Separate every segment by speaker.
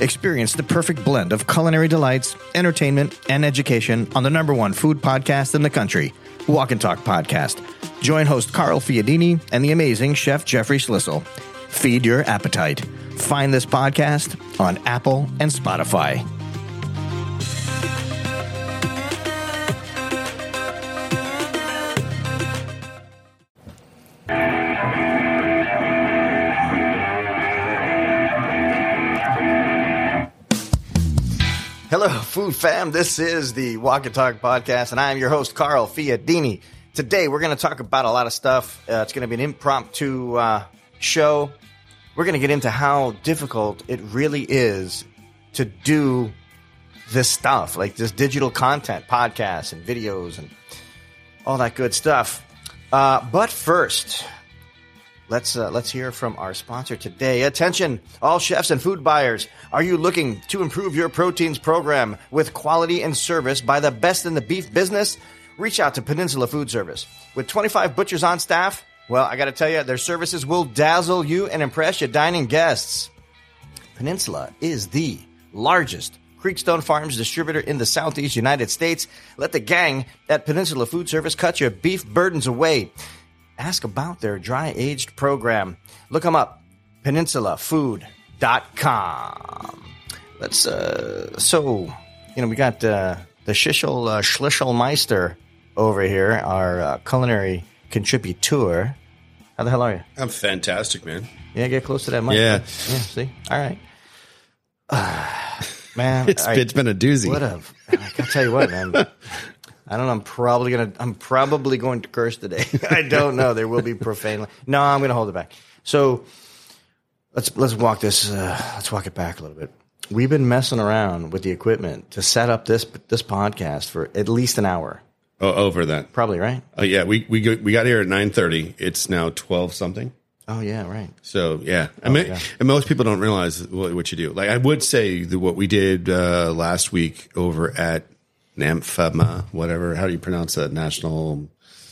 Speaker 1: Experience the perfect blend of culinary delights, entertainment, and education on the number one food podcast in the country, Walk-In Talk Podcast. Join host Carl Fiadini and the amazing chef Jeffery Schlissel. Feed your appetite. Find this podcast on Apple and Spotify. Fam. This is the Walk-In Talk podcast, and I am your host, Carl Fiadini. Today, we're going to talk about a lot of stuff. Uh, it's going to be an impromptu uh, show. We're going to get into how difficult it really is to do this stuff, like this digital content, podcasts and videos and all that good stuff. Uh, but first, Let's uh, let's hear from our sponsor today. Attention, all chefs and food buyers. Are you looking to improve your proteins program with quality and service by the best in the beef business? Reach out to Peninsula Food Service. With 25 butchers on staff, well, I got to tell you, their services will dazzle you and impress your dining guests. Peninsula is the largest Creekstone Farms distributor in the Southeast United States. Let the gang at Peninsula Food Service cut your beef burdens away ask about their dry aged program. Look them up, peninsulafood.com. Let's, uh, so, you know, we got uh, the Shishel uh, Schlichelmeister over here, our uh, culinary contributor. How the hell are you?
Speaker 2: I'm fantastic, man.
Speaker 1: Yeah, get close to that mic.
Speaker 2: Yeah.
Speaker 1: Yeah, see? All right. Uh, man,
Speaker 2: It's,
Speaker 1: I-
Speaker 2: it's been a doozy.
Speaker 1: what a, I gotta tell you what, man. I don't know. I'm probably gonna. I'm probably going to curse today. I don't know. There will be profane. No, I'm gonna hold it back. So let's let's walk this. Uh, let's walk it back a little bit. We've been messing around with the equipment to set up this this podcast for at least an hour.
Speaker 2: oh, over that.
Speaker 1: Probably right.
Speaker 2: Oh yeah, we we go, we got here at 9:30. It's now 12 something.
Speaker 1: Oh yeah, right.
Speaker 2: So yeah, I mean,
Speaker 1: yeah.
Speaker 2: and most people don't realize what, what you do. Like I would say that what we did uh, last week over at NAMFEMA, whatever. How do you pronounce that? National,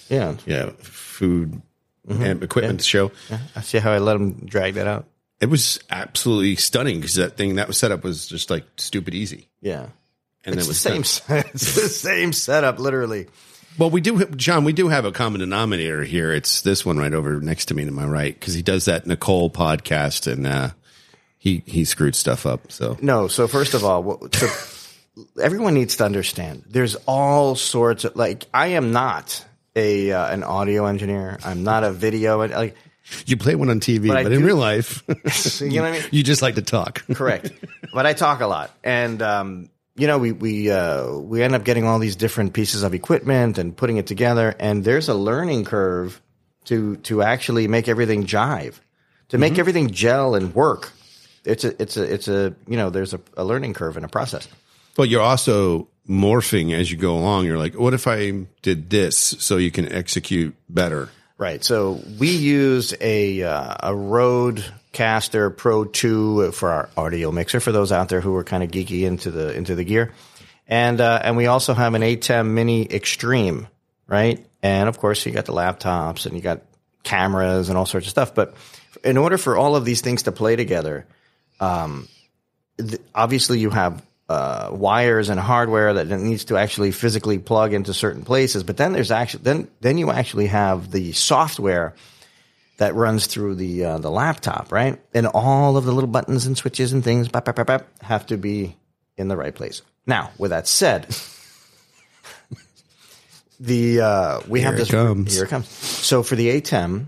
Speaker 1: Yeah.
Speaker 2: yeah, food
Speaker 1: Mm-hmm.
Speaker 2: and equipment show. Yeah.
Speaker 1: I see how I let him drag that out.
Speaker 2: It was absolutely stunning because that thing that was set up was just like stupid easy.
Speaker 1: Yeah.
Speaker 2: And
Speaker 1: It's
Speaker 2: it
Speaker 1: the
Speaker 2: was
Speaker 1: same.
Speaker 2: done.
Speaker 1: It's the same setup, literally.
Speaker 2: Well, we do, John. We do have a common denominator here. It's this one right over next to me to my right because he does that Nicole podcast and uh, he he screwed stuff up. So
Speaker 1: No. So first of all, so everyone needs to understand. There's all sorts of like. I am not a uh, an audio engineer. I'm not a video and like.
Speaker 2: you play one on TV,
Speaker 1: But
Speaker 2: but, in
Speaker 1: do-
Speaker 2: real life,
Speaker 1: You know what I mean?
Speaker 2: you just like to talk.
Speaker 1: Correct. but I talk a lot, and um, you know, we we uh, we end up getting all these different pieces of equipment and putting it together, and there's a learning curve to to actually make everything jive, to make everything gel and work. It's a it's a it's a you know, there's a, a learning curve and a process.
Speaker 2: But you're also morphing as you go along. You're like, what if I did this so you can execute better?
Speaker 1: Right. So we use a uh, a Rodecaster Pro 2 for our audio mixer for those out there who are kind of geeky into the into the gear. And uh, and we also have an ATEM Mini Extreme, right? And of course, you got the laptops and you got cameras and all sorts of stuff, but in order for all of these things to play together, um, th- obviously you have uh, wires and hardware that needs to actually physically plug into certain places. But then there's actually then then you actually have the software that runs through the uh, the laptop, right? And all of the little buttons and switches and things have to be in the right place. Now, with that said, the uh, we have
Speaker 2: Here it
Speaker 1: this
Speaker 2: comes.
Speaker 1: here it comes. So for the ATEM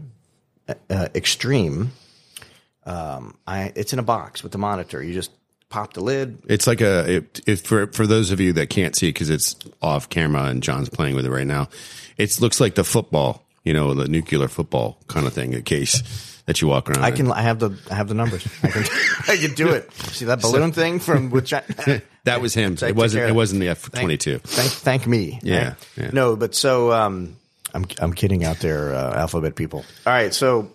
Speaker 1: uh, Extreme, um, I it's in a box with the monitor. You just pop the lid,
Speaker 2: It's like a it, it, for for those of you that can't see because it's off camera and John's playing with it right now. It looks like the football, you know, the nuclear football kind of thing, a case that you walk around.
Speaker 1: I
Speaker 2: in.
Speaker 1: can. I have the. I have the numbers. I can. I can do it. See that balloon thing from which I,
Speaker 2: That was him. It wasn't. It wasn't the F twenty two.
Speaker 1: Thank, thank me.
Speaker 2: Yeah,
Speaker 1: right?
Speaker 2: yeah.
Speaker 1: No, but so um, I'm I'm kidding out there, uh, alphabet people. All right, so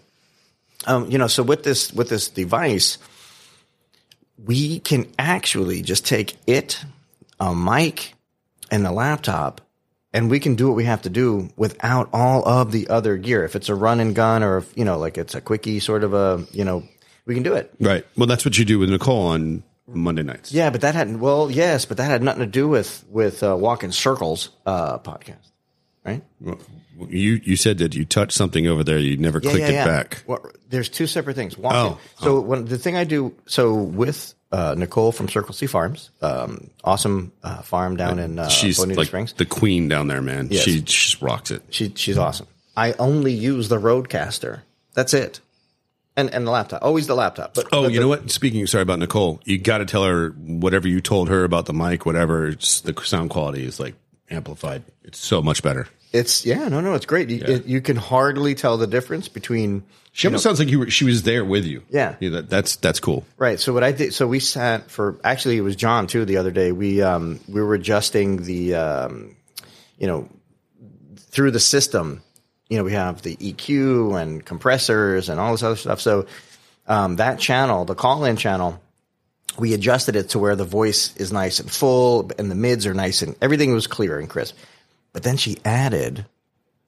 Speaker 1: um, you know, so with this with this device, we can actually just take it, a mic, and the laptop, and we can do what we have to do without all of the other gear. If it's a run and gun, or if you know, like it's a quickie sort of a, you know, we can do it.
Speaker 2: Right. Well, that's what you do with Nicole on Monday nights.
Speaker 1: Yeah, but that had well, yes, but that had nothing to do with with uh, Walk in Circles uh, podcast, right?
Speaker 2: You you said that you touched something over there. You never clicked it back.
Speaker 1: Well, there's two separate things. Walk
Speaker 2: Oh.
Speaker 1: So when the thing I do, so with uh, Nicole from Circle C Farms, um, awesome uh, farm down in uh,
Speaker 2: She's
Speaker 1: Bonita
Speaker 2: like
Speaker 1: Springs.
Speaker 2: the queen down there, man.
Speaker 1: Yes.
Speaker 2: She just rocks it.
Speaker 1: She she's awesome. I only use the Rodecaster. That's it, and and the laptop. Always the laptop. But
Speaker 2: Oh, you know what? Speaking, sorry about Nicole. You got to tell her whatever you told her about the mic, whatever. It's, the sound quality is like amplified. It's so much better.
Speaker 1: It's yeah, no, no, it's great. You, it, you can hardly tell the difference between
Speaker 2: She almost sounds like you were, she was there with you.
Speaker 1: Yeah.
Speaker 2: that, that's that's cool.
Speaker 1: Right. So what I did, so we sat for actually it was John too the other day. We um we were adjusting the um you know through the system. You know we have the EQ and compressors and all this other stuff. So um, that channel, the call in channel, we adjusted it to where the voice is nice and full and the mids are nice and everything was clear and crisp. But then she added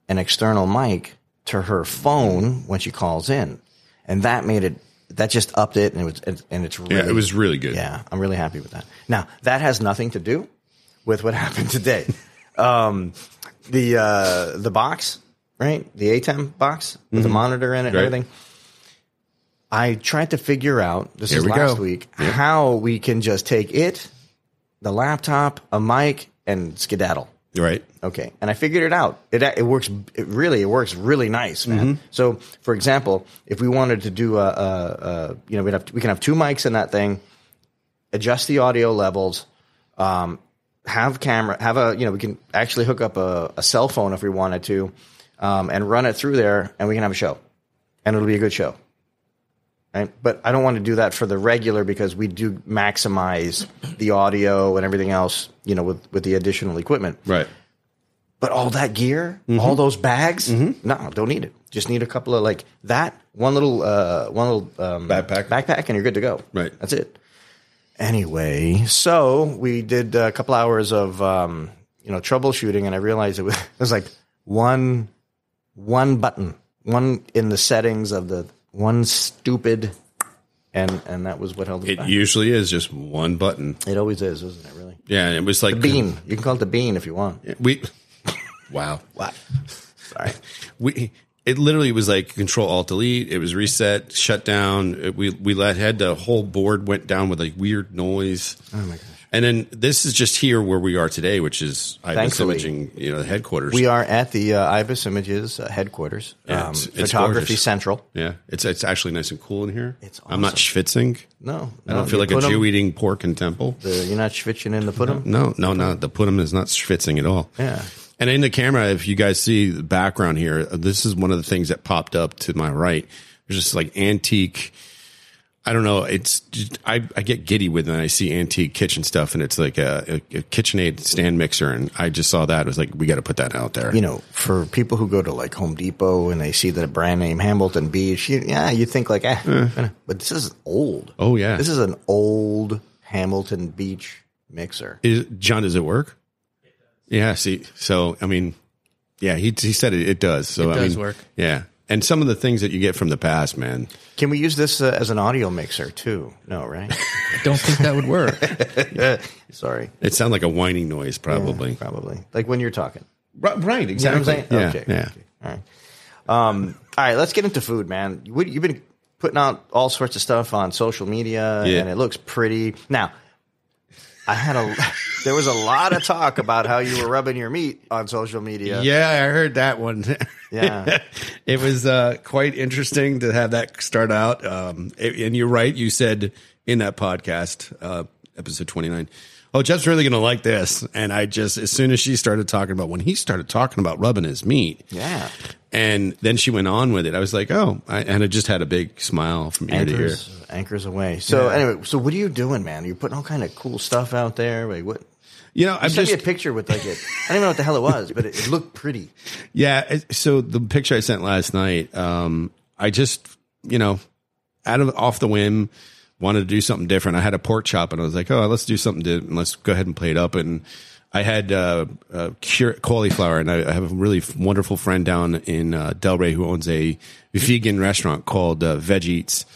Speaker 1: an external mic to her phone when she calls in, and that made it. That just upped it, and it was, and it's really,
Speaker 2: Yeah, it was really good.
Speaker 1: yeah, I'm really happy with that. Now that has nothing to do with what happened today. um, the uh, the box, right? The ATEM box with the monitor in it and everything. I tried to figure out this
Speaker 2: Here
Speaker 1: is
Speaker 2: we
Speaker 1: last
Speaker 2: go.
Speaker 1: week how we can just take it, the laptop, a mic, and skedaddle.
Speaker 2: Right.
Speaker 1: Okay, and I figured it out. It it works. It really it works really nice, man. So, for example, if we wanted to do a, a, a you know, we'd have we can have two mics in that thing, adjust the audio levels, um, have camera, have a you know, we can actually hook up a, a cell phone if we wanted to, um, and run it through there, and we can have a show, and it'll be a good show. Right? But I don't want to do that for the regular because we do maximize the audio and everything else, you know, with with the additional equipment.
Speaker 2: Right.
Speaker 1: But all that gear, all those bags, no, don't need it. Just need a couple of like that, one little, uh, one little um,
Speaker 2: Backpack.
Speaker 1: backpack, and you're good to go.
Speaker 2: Right.
Speaker 1: That's it. Anyway, so we did a couple hours of um, you know troubleshooting, and I realized it was, it was like one one button, one in the settings of the one stupid, and and that was what held it,
Speaker 2: It usually is just one button.
Speaker 1: it always is, isn't it? Really,
Speaker 2: Yeah, it was like
Speaker 1: bean. You can call it the bean if you want.
Speaker 2: We. Wow.
Speaker 1: What? Sorry.
Speaker 2: we it literally was like control alt delete it was reset shut down It- we we let had the whole board went down with like weird noise
Speaker 1: Oh my gosh.
Speaker 2: And then this is just here where we are today which is ibis
Speaker 1: Thankfully.
Speaker 2: imaging you know the headquarters
Speaker 1: We are at the uh, Ibis Images uh, headquarters,
Speaker 2: Yeah,
Speaker 1: um,
Speaker 2: it's- it's
Speaker 1: Photography
Speaker 2: gorgeous.
Speaker 1: Central.
Speaker 2: yeah it's it's actually nice and cool in here
Speaker 1: It's
Speaker 2: i'm not schwitzing
Speaker 1: No,
Speaker 2: i don't feel like a jew eating pork in temple
Speaker 1: The, you're not schwitzing in the pudding.
Speaker 2: no no no the putum is not schwitzing at all
Speaker 1: Yeah.
Speaker 2: And in the camera, if you guys see the background here, this is one of the things that popped up to my right. There's just like antique. I don't know. It's just, I, I get giddy with when I see antique kitchen stuff, and it's like a, a, a KitchenAid stand mixer, and I just saw that. It was like, we got to put that out there.
Speaker 1: You know, for people who go to like Home Depot and they see the brand name Hamilton Beach, you, yeah, you think like, eh, but this is old.
Speaker 2: Oh, yeah.
Speaker 1: this is an old Hamilton Beach mixer.
Speaker 2: Is, John, does it work? Yeah. See, so I mean, yeah, he he said it, it does. So
Speaker 3: It
Speaker 2: I
Speaker 3: does
Speaker 2: mean,
Speaker 3: work.
Speaker 2: Yeah, and some of the things that you get from the past, man.
Speaker 1: Can we use this uh, as an audio mixer too? No, right?
Speaker 3: Don't think that would work.
Speaker 1: Sorry,
Speaker 2: It sounded like a whining noise, probably.
Speaker 1: probably like when you're talking.
Speaker 2: Right, right,
Speaker 1: You know
Speaker 2: exactly.
Speaker 1: what I'm saying?
Speaker 2: Yeah,
Speaker 1: okay.
Speaker 2: yeah.
Speaker 1: okay. All right. Um, all right. Let's get into food, man. You- You've been putting out all sorts of stuff on social media,
Speaker 2: Yeah.
Speaker 1: and it looks pretty. Now, I had a. there was a lot of talk about how you were rubbing your meat on social media.
Speaker 2: Yeah, I heard that one.
Speaker 1: Yeah.
Speaker 2: it was uh, quite interesting to have that start out. Um, and you're right. You said in that podcast, uh, episode 29, oh, Jeff's really going to like this. And I just, as soon as she started talking about when he started talking about rubbing his meat,
Speaker 1: Yeah.
Speaker 2: and then she went on with it, I was like, oh, I, and I just had a big smile from ear to ear.
Speaker 1: Anchors, anchors away. So anyway, so what are you doing, man? You're putting all kind of cool stuff out there. Like what?
Speaker 2: You know, I'm
Speaker 1: sent
Speaker 2: just
Speaker 1: me a picture with like it. I don't even know what the hell it was, but it, it looked pretty.
Speaker 2: Yeah. So the picture I sent last night, um, I just, you know, out of off the whim, wanted to do something different. I had a pork chop, and I was like, oh, let's do something to let's go ahead and play it up. And I had uh, uh, cure, cauliflower, and I, I have a really wonderful friend down in uh, Delray who owns a vegan restaurant called uh, Veg Eats.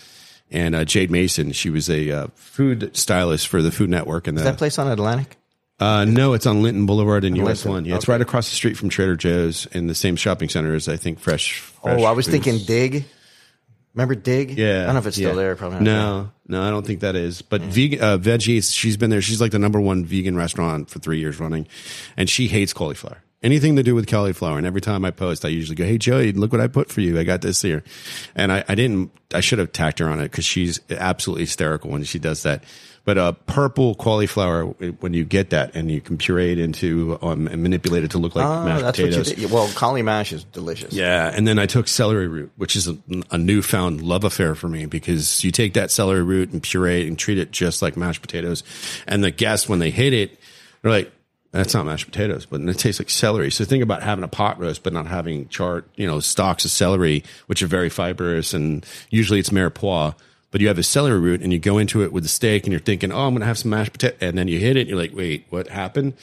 Speaker 2: and uh, Jade Mason. She was a uh, food stylist for the Food Network, and the,
Speaker 1: That place on Atlantic?
Speaker 2: uh, no, it's on Linton Boulevard in US One. Yeah, it's right across the street from Trader Joe's in the same shopping center as I think Fresh.
Speaker 1: Oh, I was
Speaker 2: Foods.
Speaker 1: thinking Dig. Remember Dig?
Speaker 2: Yeah,
Speaker 1: I don't know if it's still
Speaker 2: yeah.
Speaker 1: there. Probably not.
Speaker 2: No, no, I don't think that is. But vegan uh, veggies, she's been there. She's like the number one vegan restaurant for three years running, and she hates cauliflower. Anything to do with cauliflower. And every time I post, I usually go, "Hey Joey, look what I put for you. I got this here." And I, I didn't. I should have tacked her on it because she's absolutely hysterical when she does that. But uh, purple cauliflower, when you get that and you can puree it into um, and manipulate it to look like
Speaker 1: Oh,
Speaker 2: mashed
Speaker 1: that's
Speaker 2: potatoes.
Speaker 1: Well, cauli mash is delicious.
Speaker 2: Yeah, and then I took celery root, which is a, a newfound love affair for me because you take that celery root and puree it and treat it just like mashed potatoes. And the guests, when they hit it, they're like, "That's not mashed potatoes, but it tastes like celery." So think about having a pot roast, but not having chart, you know, stalks of celery, which are very fibrous, and usually it's mirepoix. But you have a celery root, and you go into it with the steak, and you're thinking, "Oh, I'm going to have some mashed potato," and then you hit it, and you're like, "Wait, what happened?"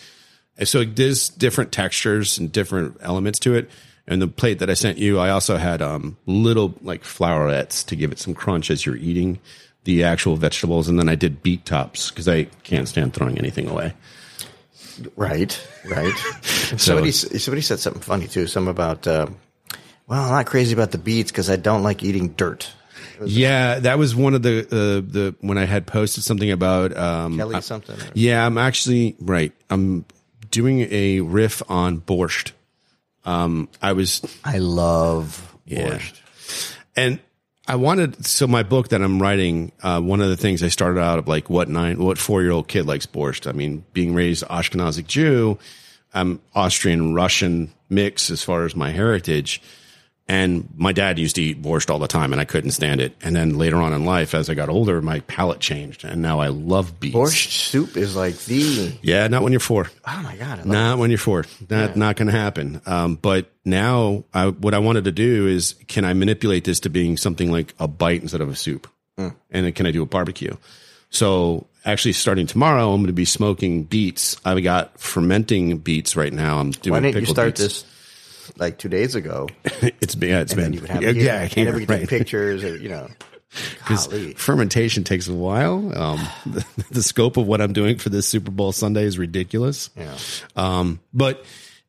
Speaker 2: And so there's different textures and different elements to it. And the plate that I sent you, I also had um, little like flowerets to give it some crunch as you're eating the actual vegetables. And then I did beet tops because I can't stand throwing anything away.
Speaker 1: Right, right. somebody somebody said something funny too. Something about uh, well, I'm not crazy about the beets because I don't like eating dirt.
Speaker 2: Yeah, that was one of the uh, the when I had posted something about um,
Speaker 1: Kelly something. or-
Speaker 2: Yeah, I'm actually right. I'm doing a riff on borscht. Um, I was
Speaker 1: I love
Speaker 2: Yeah.
Speaker 1: borscht.
Speaker 2: and I wanted so my book that I'm writing. Uh, one of the things I started out of like what nine, what four year old kid likes borscht. I mean, being raised Ashkenazic Jew, I'm Austrian Russian mix as far as my heritage. And my dad used to eat borscht all the time, and I couldn't stand it. And then later on in life, as I got older, my palate changed, and now I love beets.
Speaker 1: Borscht soup is like the
Speaker 2: Yeah, not when you're four.
Speaker 1: oh my god, I love
Speaker 2: Not when you're four. Not not going to happen. Um, but now, I, what I wanted to do is, can I manipulate this to being something like a bite instead of a soup? And then can I do a barbecue? So actually, starting tomorrow, I'm going to be smoking beets. I've got fermenting beets right now. I'm doing.
Speaker 1: Why didn't you start
Speaker 2: beets.
Speaker 1: this like two days ago?
Speaker 2: It's been. Yeah, it's
Speaker 1: And
Speaker 2: been.
Speaker 1: you would have
Speaker 2: yeah, yeah, here,
Speaker 1: every day
Speaker 2: right.
Speaker 1: pictures or you know. Golly.
Speaker 2: fermentation takes a while. Um, the, the scope of what I'm doing for this Super Bowl Sunday is ridiculous.
Speaker 1: Yeah.
Speaker 2: Um, but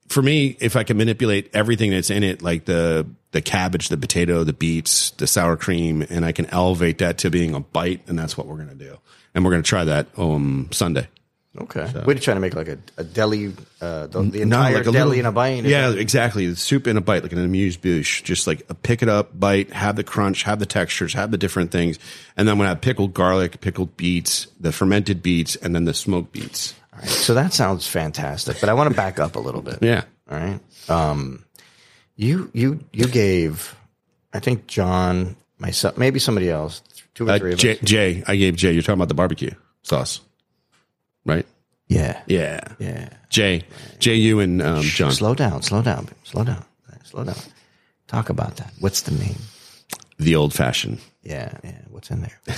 Speaker 2: for me, if I can manipulate everything that's in it, like the the cabbage, the potato, the beets, the sour cream, and I can elevate that to being a bite, and that's what we're gonna do. And we're gonna try that um Sunday.
Speaker 1: Okay. What are you trying to make like a, a deli, uh, the, the entire
Speaker 2: like a
Speaker 1: deli
Speaker 2: little-
Speaker 1: in a bite?
Speaker 2: Yeah,
Speaker 1: that-
Speaker 2: exactly. The soup in a bite, like an amuse bouche. Just like a pick it up, bite, have the crunch, have the textures, have the different things, and then I'm gonna have pickled garlic, pickled beets, the fermented beets, and then the smoked beets.
Speaker 1: All right. So that sounds fantastic, but I want to back up a little bit.
Speaker 2: Yeah.
Speaker 1: All right. Um, you you you gave, I think John, myself, maybe somebody else, two or
Speaker 2: Uh,
Speaker 1: three of
Speaker 2: Jay,
Speaker 1: us.
Speaker 2: Jay, I gave Jay. You're talking about the barbecue sauce, right?
Speaker 1: Yeah.
Speaker 2: Yeah.
Speaker 1: Yeah.
Speaker 2: Jay, Jay, you and um, John.
Speaker 1: Slow down. Slow down. Slow down. Slow down. Talk about that. What's the name?
Speaker 2: The old fashioned.
Speaker 1: Yeah. Yeah. What's in there?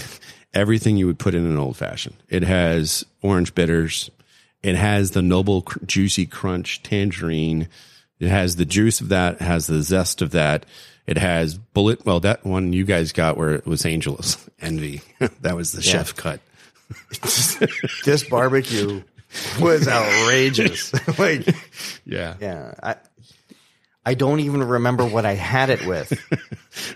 Speaker 2: Everything you would put in an old fashioned. It has orange bitters. It has the noble cr- juicy crunch tangerine. It has the juice of that. It has the zest of that. It has bullet. Well, that one you guys got where it was Angel's Envy. that was the chef cut.
Speaker 1: this barbecue was outrageous. like,
Speaker 2: Yeah.
Speaker 1: yeah. I, I don't even remember what I had it with,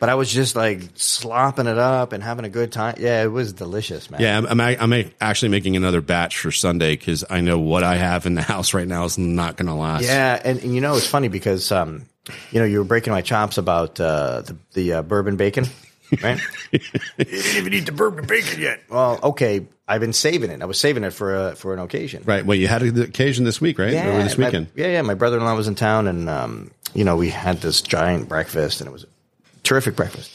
Speaker 1: but I was just like slopping it up and having a good time. Yeah, it was delicious, man.
Speaker 2: Yeah, I'm, I'm, I'm actually making another batch for Sunday because I know what I have in the house right now is not going to last.
Speaker 1: Yeah, and, and you know it's funny because um, you know you were breaking my chops about uh, the the uh, bourbon bacon, right? you didn't even eat the bourbon bacon yet. Well, okay, I've been saving it. I was saving it for a, for an occasion.
Speaker 2: Right. Well, you had the occasion this week, right? or this
Speaker 1: my-
Speaker 2: weekend.
Speaker 1: yeah, yeah. My brother in law was in town, and um, you know we had this giant breakfast, and it was a terrific breakfast.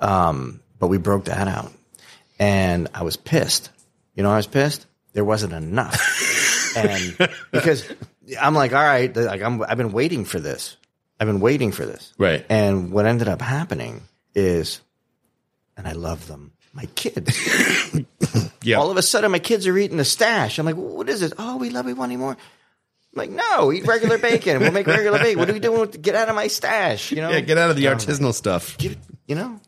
Speaker 1: Um, but we broke that out, and I was pissed. You know, I was pissed. There wasn't enough, and because I'm like, all right, like I'm, I've been waiting for this. I've been waiting for this.
Speaker 2: Right.
Speaker 1: And what ended up happening is, and I love them, my kids.
Speaker 2: Yeah.
Speaker 1: All of a sudden, my kids are eating the stash. I'm like, what is this? Oh, we love it. Want any more? I'm like, no, eat regular bacon. We'll make regular bacon. What are we doing? With, get out of my stash. You know?
Speaker 2: yeah, get out of the artisanal stuff.
Speaker 1: Get- you know?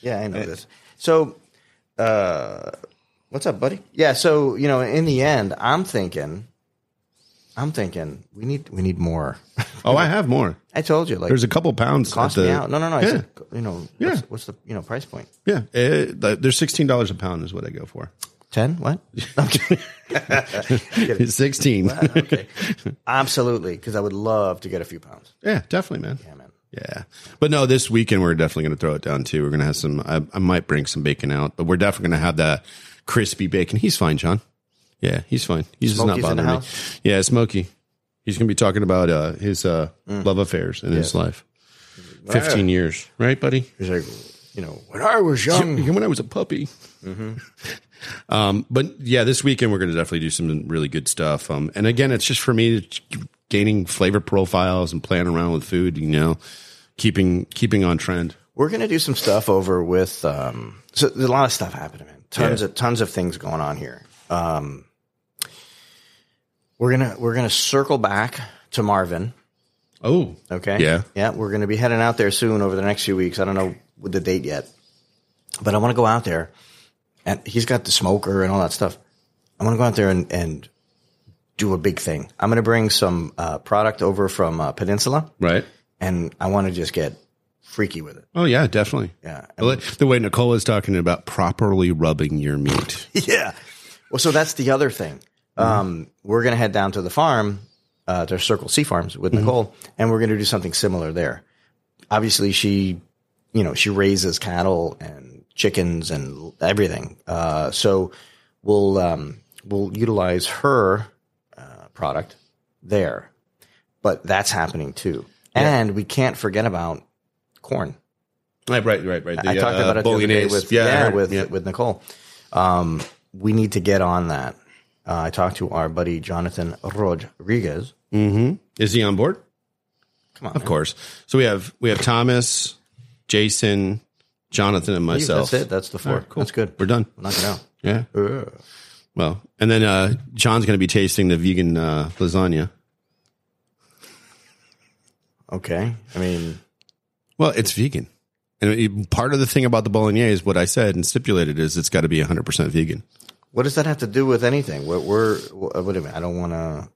Speaker 1: Yeah, I know this. So, uh, what's up, buddy? Yeah. So you know, in the end, I'm thinking, I'm thinking we need we need more.
Speaker 2: Oh, I have more.
Speaker 1: I told you, like,
Speaker 2: There's a couple pounds.
Speaker 1: cost
Speaker 2: the,
Speaker 1: me out. No, no, no. I
Speaker 2: Yeah.
Speaker 1: said, you know,
Speaker 2: Yeah.
Speaker 1: what's, what's the you know price point?
Speaker 2: Yeah, there's sixteen dollars a pound is what I go for.
Speaker 1: Ten? What? I'm kidding.
Speaker 2: Sixteen.
Speaker 1: okay. Absolutely, because I would love to get a few pounds.
Speaker 2: yeah, definitely, man.
Speaker 1: Yeah, man.
Speaker 2: Yeah, but no, this weekend we're definitely going to throw it down too. We're going to have some. I, I might bring some bacon out, but we're definitely going to have that crispy bacon. He's fine, John. Yeah, he's fine. He's just not
Speaker 1: Smokey's in the
Speaker 2: bothering me. Yeah, Smokey. He's going to be talking about uh, his uh,
Speaker 1: Mm.
Speaker 2: love affairs in his life. Fifteen years, right, buddy?
Speaker 1: He's like, you know, when I was young.
Speaker 2: when I was a puppy. Um, but yeah, this weekend we're going to definitely do some really good stuff. Um, and again, it's just for me gaining flavor profiles and playing around with food. You know, keeping keeping on trend.
Speaker 1: We're gonna do some stuff over with. Um, so there's a lot of stuff happening, man. Tons
Speaker 2: Yeah.
Speaker 1: of tons of things going on here. Um, we're gonna we're gonna circle back to Marvin.
Speaker 2: Oh,
Speaker 1: Okay.
Speaker 2: Yeah.
Speaker 1: Yeah. We're gonna be heading out there soon over the next few weeks. I don't know with the date yet, but I want to go out there, and he's got the smoker and all that stuff. I want to go out there and and do a big thing. I'm gonna bring some uh, product over from uh, Peninsula,
Speaker 2: right.
Speaker 1: and I want to just get freaky with it.
Speaker 2: Oh yeah, definitely.
Speaker 1: Yeah.
Speaker 2: Well, The way Nicole is talking about properly rubbing your meat.
Speaker 1: Yeah. Well, so that's the other thing. Um, we're going to head down to the farm, uh, to Circle C Farms with Nicole, and we're going to do something similar there. Obviously, she, you know, she raises cattle and chickens and everything. Uh, so we'll um, we'll utilize her uh, product there, but that's happening too. And we can't forget about corn.
Speaker 2: right, right, right, right. The,
Speaker 1: I talked
Speaker 2: uh,
Speaker 1: about it the other day with
Speaker 2: I
Speaker 1: yeah, with
Speaker 2: Yeah.
Speaker 1: with Nicole. Um, we need to get on that. Uh, I talked to our buddy Jonathan Rodriguez.
Speaker 2: Is he on board?
Speaker 1: Come on,
Speaker 2: Of course. So we have we have Thomas, Jason, Jonathan, and myself.
Speaker 1: that's it. That's the four.
Speaker 2: All right, cool.
Speaker 1: That's good.
Speaker 2: We're done.
Speaker 1: Knock it out.
Speaker 2: Yeah.
Speaker 1: Ugh.
Speaker 2: Well, and then uh, John's going to be tasting the vegan uh, lasagna.
Speaker 1: Okay. I mean,
Speaker 2: Well, it's vegan. And part of the thing about the bolognese, what I said and stipulated, is it's got to be 100% vegan.
Speaker 1: What does that have to do with anything? We're, we're what, what do you mean? I don't want to.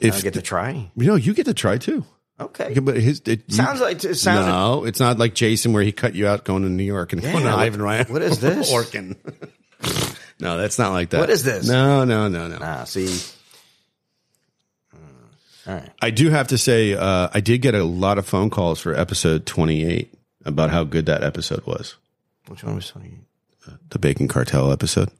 Speaker 2: If I
Speaker 1: get to try.
Speaker 2: you know, you get to try too.
Speaker 1: Okay.
Speaker 2: Yeah, But his it, you-
Speaker 1: Sounds like it sounds. like,
Speaker 2: no, it's not like Jason where he cut you out going to New York and going to
Speaker 1: what-
Speaker 2: Ivan Ramen.
Speaker 1: what is this?
Speaker 2: Orkin. no, that's not like that.
Speaker 1: What is this?
Speaker 2: No, no, no, no.
Speaker 1: ah, see. Hmm. All right.
Speaker 2: I do have to say, uh, I did get a lot of phone calls for episode 28 about how good that episode was.
Speaker 1: Which one was funny?
Speaker 2: The Bacon Cartel episode.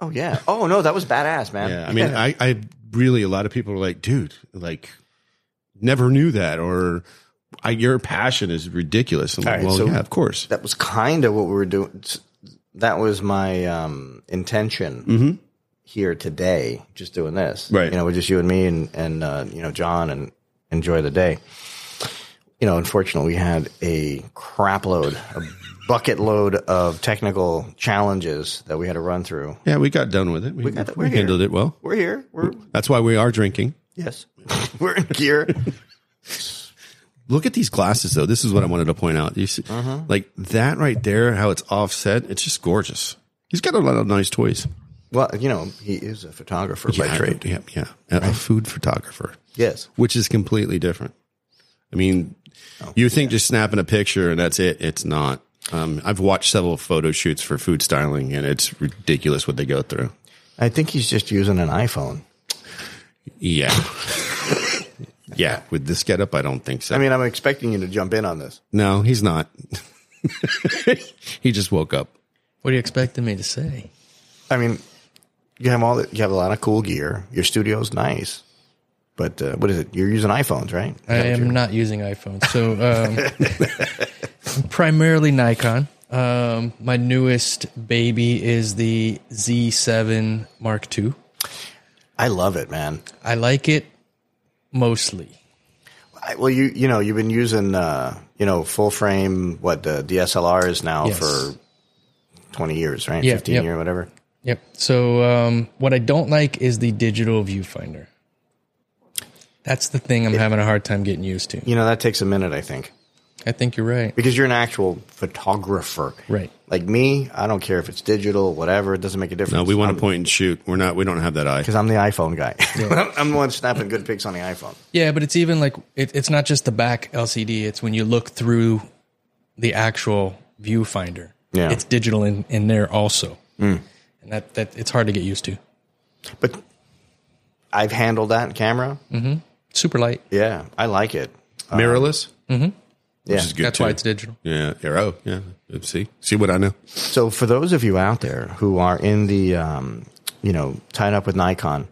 Speaker 1: Oh yeah. Oh no, that was badass, man.
Speaker 2: Yeah. I mean, I, I really, a lot of people are like, dude, like, never knew that. Or I, your passion is ridiculous. I'm like,
Speaker 1: right,
Speaker 2: well,
Speaker 1: so-
Speaker 2: yeah, of course.
Speaker 1: that was kind of what we were doing. That was my um, intention here today, just doing this.
Speaker 2: Right.
Speaker 1: You know, with just you and me and and uh, you know John and enjoy the day. You know, unfortunately, we had a crap load, a bucket load of technical challenges that we had to run through.
Speaker 2: Yeah, we got done with it. We,
Speaker 1: got
Speaker 2: we
Speaker 1: we're here.
Speaker 2: handled it well.
Speaker 1: We're here. We're
Speaker 2: That's why we are drinking.
Speaker 1: yes, we're in gear.
Speaker 2: Look at these glasses, though. This is what I wanted to point out. You see,
Speaker 1: Uh-huh.
Speaker 2: like that right there, how it's offset. It's just gorgeous. He's got a lot of nice toys.
Speaker 1: Well, you know, he is a photographer by
Speaker 2: yeah,
Speaker 1: trade.
Speaker 2: Yeah, yeah. A- A food photographer,
Speaker 1: Yes.
Speaker 2: which is completely different. I mean,
Speaker 1: Oh,
Speaker 2: you think just snapping a picture and that's it. It's not. Um, I've watched several photo shoots for food styling, and it's ridiculous what they go through.
Speaker 1: I think he's just using an iPhone.
Speaker 2: Yeah. yeah. With this getup, I don't think so.
Speaker 1: I mean, I'm expecting you to jump in on this.
Speaker 2: no, he's not. he just woke up.
Speaker 3: What are you expecting me to say?
Speaker 1: I mean, you have all the, you have a lot of cool gear. Your studio's nice, but uh, what is it? You're using iPhones, right?
Speaker 3: I am not using iPhones, So um, primarily Nikon. Um, my newest baby is the Z7 Mark II.
Speaker 1: I love it, man.
Speaker 3: I like it mostly.
Speaker 1: I, well, you you know you've been using uh, you know full frame what the DSLR is now
Speaker 3: Yes.
Speaker 1: for twenty years, right?
Speaker 3: Yeah,
Speaker 1: Fifteen
Speaker 3: yep.
Speaker 1: year, whatever.
Speaker 3: Yep. So um, what I don't like is the digital viewfinder. That's the thing I'm having a hard time getting used to.
Speaker 1: You know that takes a minute, I think.
Speaker 3: I think you're right.
Speaker 1: because you're an actual photographer.
Speaker 3: Right.
Speaker 1: Like me, I don't care if it's digital, whatever. It doesn't make a difference.
Speaker 2: No, we want to point and shoot. We're not. We don't have that eye.
Speaker 1: because I'm the iPhone guy. I'm the one snapping good pics on the iPhone.
Speaker 3: Yeah, but it's even like it, it's not just the back LCD. It's when you look through the actual viewfinder.
Speaker 1: Yeah.
Speaker 3: it's digital in, in there also, and that that it's hard to get used to.
Speaker 1: But I've handled that camera.
Speaker 3: Super light.
Speaker 1: Yeah, I like it.
Speaker 2: Mirrorless. Mm-hmm.
Speaker 1: Yeah.
Speaker 2: Which is good
Speaker 3: That's
Speaker 2: too.
Speaker 3: why it's digital.
Speaker 2: Yeah, arrow. Yeah. See, see what I know.
Speaker 1: So for those of you out there who are in the, um, you know, tied up with Nikon,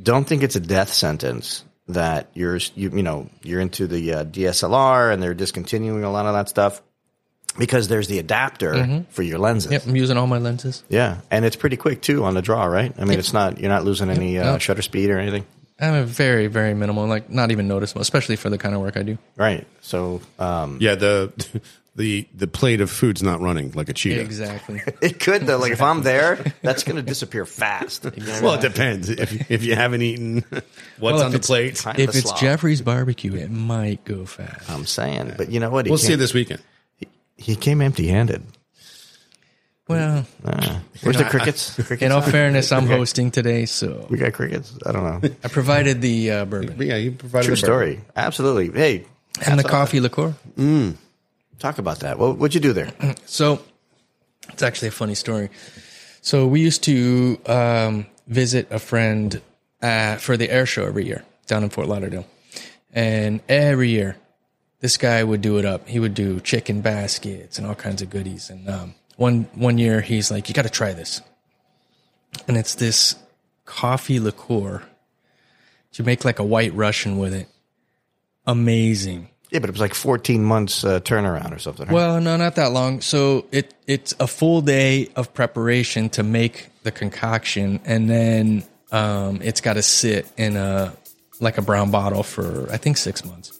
Speaker 1: don't think it's a death sentence that you're, you, you know, you're into the uh, DSLR and they're discontinuing a lot of that stuff because there's the adapter for your lenses.
Speaker 3: Yep, I'm using all my lenses.
Speaker 1: Yeah, and it's pretty quick too on the draw, right? I mean, it's not you're not losing any uh,
Speaker 3: No.
Speaker 1: shutter speed or anything,
Speaker 3: I'm a very very minimal, like not even noticeable, especially for the kind of work I do.
Speaker 1: right? So um,
Speaker 2: Yeah. The the the plate of food's not running like a cheetah.
Speaker 3: Exactly.
Speaker 1: it could though. Like if I'm there, that's going to disappear fast.
Speaker 2: Well, it depends. If if you haven't eaten, what's
Speaker 3: Well,
Speaker 2: on the plate?
Speaker 1: Kind of
Speaker 3: if
Speaker 1: a
Speaker 3: it's
Speaker 1: slob.
Speaker 3: Jeffery's barbecue, it might go fast.
Speaker 1: I'm saying, but you know what? He
Speaker 2: We'll see
Speaker 1: came,
Speaker 2: this weekend.
Speaker 1: He came empty-handed.
Speaker 3: Well,
Speaker 1: Where's the crickets? crickets
Speaker 3: in all fairness, I'm hosting today, so
Speaker 1: we got crickets. I don't know.
Speaker 3: I provided the uh, bourbon
Speaker 2: yeah, you provided
Speaker 1: True
Speaker 2: the bourbon.
Speaker 1: story. Absolutely. Hey,
Speaker 3: and the coffee liqueur.
Speaker 1: talk about that. What, what'd you do there?
Speaker 3: So it's actually a funny story. So we used to um, visit a friend uh, for the air show every year down in Fort Lauderdale, and every year this guy would do it up. He would do chicken baskets and all kinds of goodies. And um, one one year he's like, "You got to try this," and it's this coffee liqueur. You make like a white Russian with it. Amazing.
Speaker 1: Yeah, but it was like 14 months uh, turnaround or something. Right?
Speaker 3: Well, no, not that long. So it it's a full day of preparation to make the concoction, and then um, it's got to sit in a like a brown bottle for I think six months.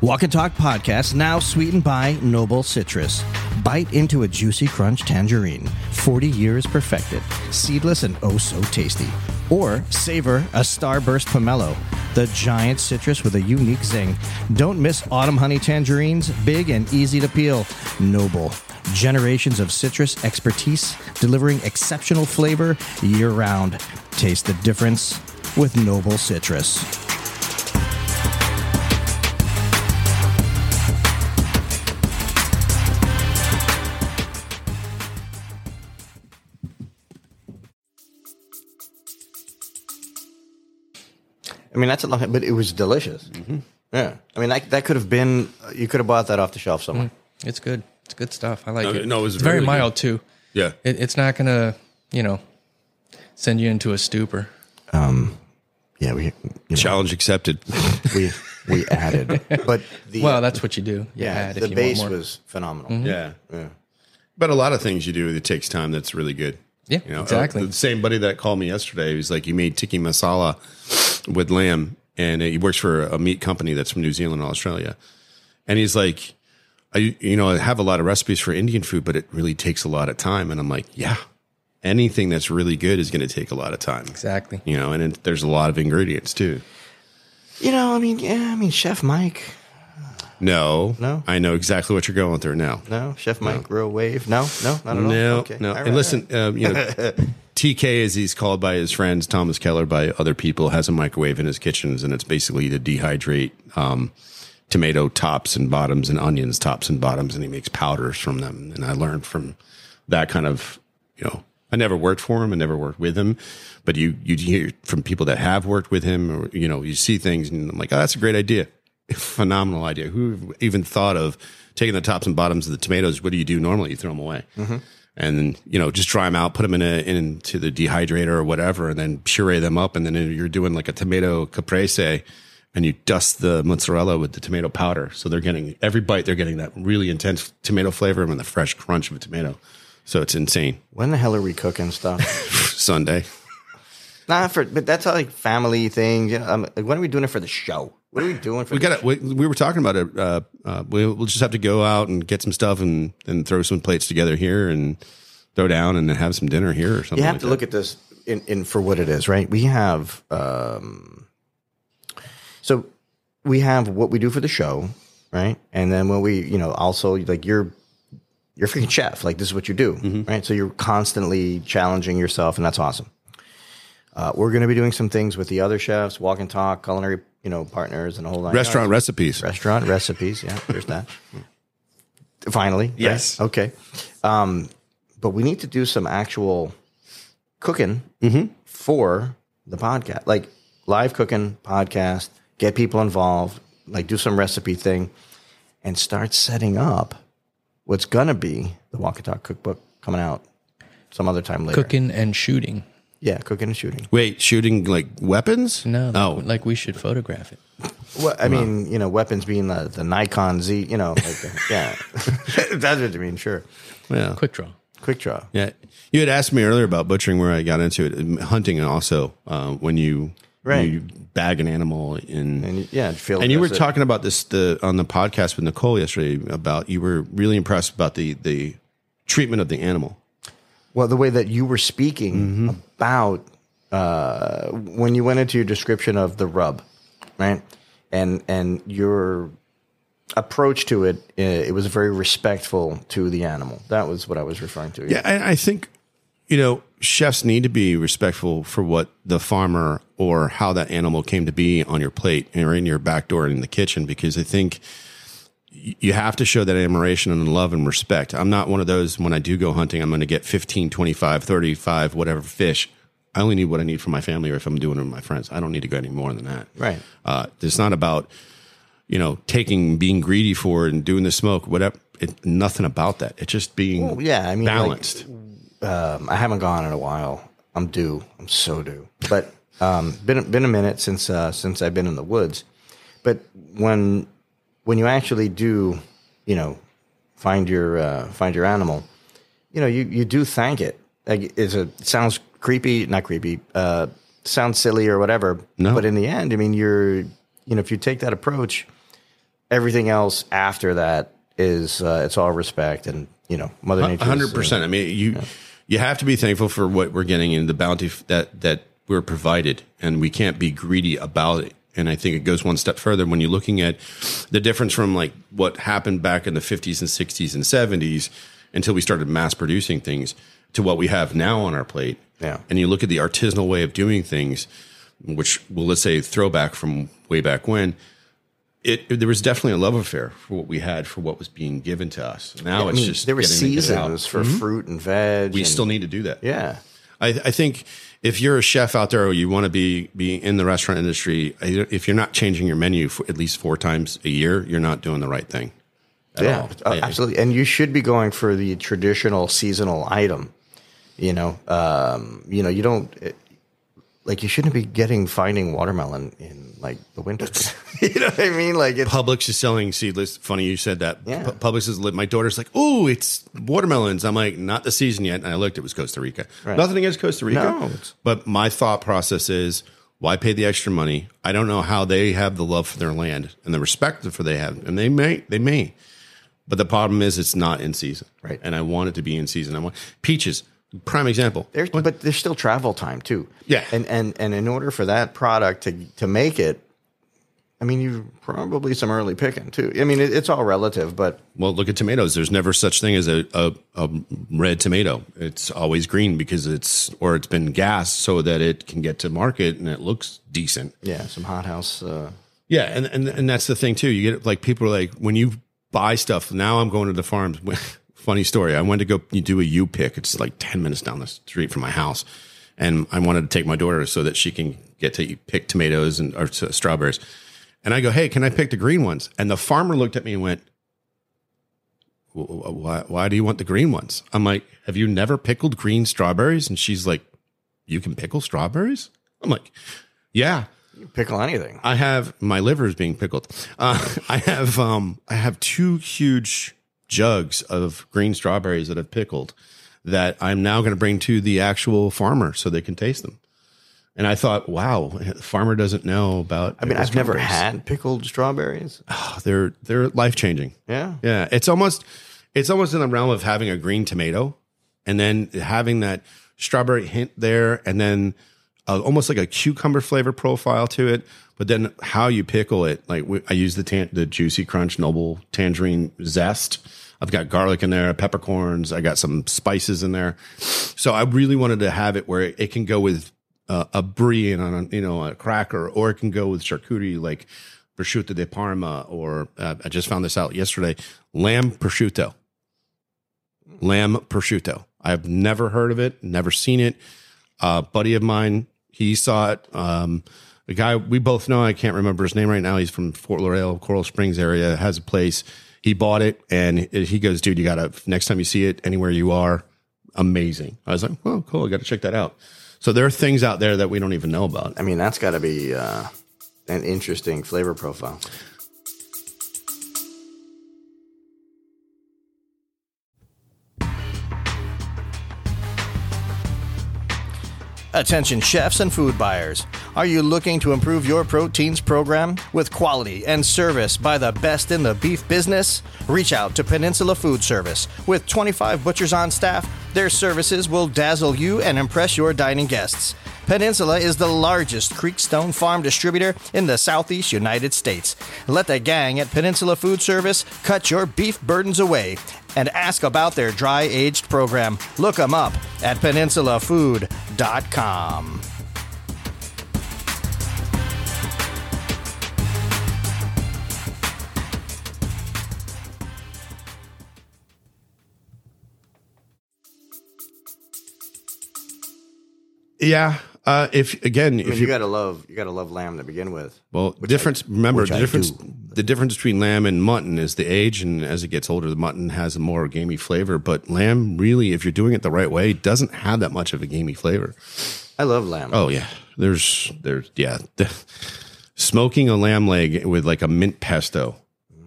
Speaker 1: Walk-In Talk podcast now sweetened by Noble Citrus. Bite into a juicy crunch tangerine, 40 years perfected, seedless and oh so tasty. Or savor a starburst pomelo, the giant citrus with a unique zing. Don't miss autumn honey tangerines, big and easy to peel. Noble. Generations of citrus expertise delivering exceptional flavor year round. Taste the difference with Noble Citrus. I mean, that's a lot, but it was delicious.
Speaker 2: Mm-hmm.
Speaker 1: Yeah. I mean, that, that could have been, you could have bought that off the shelf somewhere.
Speaker 3: It's good. It's good stuff. I like
Speaker 2: No,
Speaker 3: it.
Speaker 2: no, it was
Speaker 3: it's very
Speaker 2: really
Speaker 3: mild too.
Speaker 2: Yeah.
Speaker 3: It, it's not gonna, you know, send you into a stupor.
Speaker 1: Um, Yeah, we, you know,
Speaker 2: Challenge accepted.
Speaker 1: we, we added, but the,
Speaker 3: Well, that's what you do. You
Speaker 1: yeah,
Speaker 3: add if
Speaker 1: the
Speaker 3: you
Speaker 1: base
Speaker 3: want more.
Speaker 1: was phenomenal.
Speaker 2: yeah.
Speaker 1: Yeah.
Speaker 2: But a lot of things you do, it takes time. That's really good.
Speaker 3: Yeah,
Speaker 2: You know,
Speaker 3: exactly.
Speaker 2: uh, the same buddy that called me yesterday, he was like, "You made tikka masala with lamb," and he works for a meat company that's from New Zealand and Australia. And he's like, "I, you know, I have a lot of recipes for Indian food, but it really takes a lot of time." And I'm like, "Yeah, anything that's really good is going to take a lot of time."
Speaker 3: exactly.
Speaker 2: You know, and it, there's a lot of ingredients too.
Speaker 1: You know, I mean, yeah, I mean, Chef Mike.
Speaker 2: No,
Speaker 1: No?
Speaker 2: I know exactly what you're going through now.
Speaker 1: No, Chef Mike, real wave. No, no, not at all.
Speaker 2: No,
Speaker 1: Okay.
Speaker 2: no.
Speaker 1: All right,
Speaker 2: and listen, um, you know, TK, as he's called by his friends, Thomas Keller, by other people, has a microwave in his kitchens, and it's basically to dehydrate um, tomato tops and bottoms and onions tops and bottoms, and he makes powders from them. And I learned from that kind of, you know, I never worked for him, I never worked with him, but you you hear from people that have worked with him, or you know, you see things, and I'm like, oh, that's a great idea, phenomenal idea. Who even thought of taking the tops and bottoms of the tomatoes? What do you do normally? You throw them away, and then you know just dry them out, put them in a into the dehydrator or whatever, and then puree them up, and then you're doing like a tomato caprese. And you dust the mozzarella with the tomato powder, so they're getting every bite. They're getting that really intense tomato flavor and the fresh crunch of a tomato. So it's insane.
Speaker 1: When the hell are we cooking stuff?
Speaker 2: Sunday.
Speaker 1: Not for, but that's like family things. You know, um, like, when are we doing it for the show? What are we doing for?
Speaker 2: We got. We, we were talking about it. Uh, uh, we, we'll just have to go out and get some stuff and and throw some plates together here and throw down and have some dinner here or something.
Speaker 1: You have
Speaker 2: like
Speaker 1: to
Speaker 2: that.
Speaker 1: look at this in, in for what it is, right? We have um, so we have what we do for the show, right? And then when we, you know, also like you're you're a freaking chef, like this is what you do,
Speaker 2: Mm-hmm.
Speaker 1: right? So you're constantly challenging yourself, and that's awesome. Uh, we're going to be doing some things with the other chefs, walk-in talk, culinary, you know, partners, and a whole lot.
Speaker 2: restaurant recipes.
Speaker 1: restaurant recipes. Yeah, there's that. Finally, right?
Speaker 2: Yes.
Speaker 1: Okay. Um, but we need to do some actual cooking for the podcast, like live cooking podcast. Get people involved, like do some recipe thing, and start setting up what's gonna be the Walk-In Talk cookbook coming out some other time later.
Speaker 3: Cooking and shooting.
Speaker 1: Yeah, cooking and shooting.
Speaker 2: Wait, shooting like weapons?
Speaker 3: No,
Speaker 2: Oh,
Speaker 3: like, like we should photograph it.
Speaker 1: Well, I mean, you know, weapons being the, the Nikon Z, you know, like the, yeah, that's what you mean. Sure,
Speaker 2: yeah.
Speaker 3: Quick draw.
Speaker 1: quick draw.
Speaker 2: Yeah. You had asked me earlier about butchering where I got into it. Um, Hunting and also, uh, when you, when
Speaker 1: Right.
Speaker 2: you bag an animal in.
Speaker 1: And yeah, feel
Speaker 2: And you were
Speaker 1: it.
Speaker 2: talking about this the on the podcast with Nicole yesterday about you were really impressed about the the treatment of the animal.
Speaker 1: Well, the way that you were speaking
Speaker 2: Mm-hmm.
Speaker 1: about uh, when you went into your description of the rub, right? And and your approach to it, uh, it was very respectful to the animal. That was what I was referring to.
Speaker 2: Yeah, I, I think you know chefs need to be respectful for what the farmer or how that animal came to be on your plate or in your back door in the kitchen because I think you have to show that admiration and love and respect. I'm not one of those when I do go hunting, I'm going to get 15, 25, 35, whatever fish. I only need what I need for my family or if I'm doing it with my friends. I don't need to go any more than that.
Speaker 1: Right.
Speaker 2: Uh, it's not about, you know, taking, being greedy for it and doing the smoke, whatever. It, nothing about that. It's just being
Speaker 1: Well, yeah, I mean, like,
Speaker 2: balanced.
Speaker 1: um, I haven't gone in a while. I'm due. I'm so due. But um, been been a minute since uh, since I've been in the woods. But when when you actually do, you know, find your uh, find your animal, you know, you, you do thank it. Like it's a it sounds creepy, not creepy. Uh, sounds silly or whatever.
Speaker 2: No.
Speaker 1: But in the end, I mean, you're you know, if you take that approach, everything else after that is uh, it's all respect and you know, Mother Nature.
Speaker 2: hundred
Speaker 1: uh,
Speaker 2: percent. I mean, you you have to be thankful for what we're getting and the bounty that that we're provided, and we can't be greedy about it. And I think it goes one step further when you're looking at the difference from like what happened back in the 50s and 60s and 70s until we started mass producing things to what we have now on our plate.
Speaker 1: Yeah.
Speaker 2: And you look at the artisanal way of doing things, which well, let's say throwback from way back when. It, there was definitely a love affair for what we had for what was being given to us. Now
Speaker 1: I
Speaker 2: it's
Speaker 1: mean,
Speaker 2: just
Speaker 1: there were
Speaker 2: getting it out. Mm-hmm.
Speaker 1: seasons for fruit and veg.
Speaker 2: We
Speaker 1: and-
Speaker 2: still need to do that.
Speaker 1: yeah.
Speaker 2: I, I think if you're a chef out there or you want to be be in the restaurant industry, if you're not changing your menu at least four times a year, you're not doing the right thing.
Speaker 1: Yeah,
Speaker 2: all. I-
Speaker 1: absolutely. And you should be going for the traditional seasonal item. You know, um, you know, you don't it, like you shouldn't be getting finding watermelon in like the winter. you know what I mean? Like it's
Speaker 2: Publix is selling seedless. Funny you said that.
Speaker 1: Yeah.
Speaker 2: Pu- Publix is lit. My daughter's like, "Oh, it's watermelons." I'm like, "Not the season yet." And I looked; it was Costa Rica. Nothing against Costa Rica,
Speaker 1: No,
Speaker 2: but my thought process is, why pay the extra money? I don't know how they have the love for their land and the respect for they have, and they may, they may. But the problem is, it's not in season,
Speaker 1: Right.
Speaker 2: And I want it to be in season. I want peaches. Prime example.
Speaker 1: there's but there's still travel time too.
Speaker 2: Yeah.
Speaker 1: and and and in order for that product to to make it, I mean, you probably some early picking too. I mean, it, it's all relative, but
Speaker 2: Well, look at tomatoes. There's never such thing as a, a, a red tomato. It's always green because it's or it's been gassed so that it can get to market and it looks decent.
Speaker 1: yeah, some hothouse. Uh,
Speaker 2: Yeah, and and and that's the thing too. You get like people are like when you buy stuff. Now I'm going to the farms. Funny story. I went to go do a U pick. It's like ten minutes down the street from my house, and I wanted to take my daughter so that she can get to pick tomatoes and or strawberries. And I go, hey, can I pick the green ones? And the farmer looked at me and went, "Wh- wh- why, why do you want the green ones? I'm like, have you never pickled green strawberries? And she's like, you can pickle strawberries? I'm like, yeah.
Speaker 1: pickle anything.
Speaker 2: I have my liver is being pickled. Uh, I have um I have two huge jugs of green strawberries that I've pickled that I'm now going to bring to the actual farmer so they can taste them. And I thought, wow, the farmer doesn't know about.
Speaker 1: I mean, I've never had pickled strawberries.
Speaker 2: Oh, they're they're life changing.
Speaker 1: Yeah.
Speaker 2: Yeah, it's almost it's almost in the realm of having a green tomato and then having that strawberry hint there, and then uh, almost like a cucumber flavor profile to it. But then how you pickle it, like we, I use the tan- the juicy crunch noble tangerine zest. I've got garlic in there, peppercorns. I got some spices in there. So I really wanted to have it where it, it can go with uh, a brie and on a, you know a cracker, or it can go with charcuterie like prosciutto de Parma, or uh, I just found this out yesterday, lamb prosciutto. Lamb prosciutto. I've never heard of it, never seen it. A buddy of mine, he saw it. Um, a guy we both know, I can't remember his name right now. He's from Fort Lauderdale, Coral Springs area, has a place. He bought it and he goes, dude, you got to, next time you see it anywhere you are, amazing. I was like, oh, cool. I got to check that out. So there are things out there that we don't even know about.
Speaker 1: I mean, that's got to be uh, an interesting flavor profile. Attention chefs and food buyers. Are you looking to improve your proteins program with quality and service by the best in the beef business? Reach out to Peninsula Foodservice. With 25 butchers on staff, their services will dazzle you and impress your dining guests. Peninsula is the largest Creekstone farm distributor in the southeast United States. Let the gang at Peninsula Foodservice cut your beef burdens away and ask about their dry aged program. Look them up at peninsulafood.com.
Speaker 2: Yeah. Uh, if again,
Speaker 1: I mean,
Speaker 2: if
Speaker 1: you
Speaker 2: you
Speaker 1: gotta love you gotta love lamb to begin with.
Speaker 2: Well, difference. remember, the difference. The difference between lamb and mutton is the age, and as it gets older, the mutton has a more gamey flavor. But lamb, really, if you're doing it the right way, doesn't have that much of a gamey flavor.
Speaker 1: I love lamb.
Speaker 2: Oh yeah, there's there's yeah, smoking a lamb leg with like a mint pesto,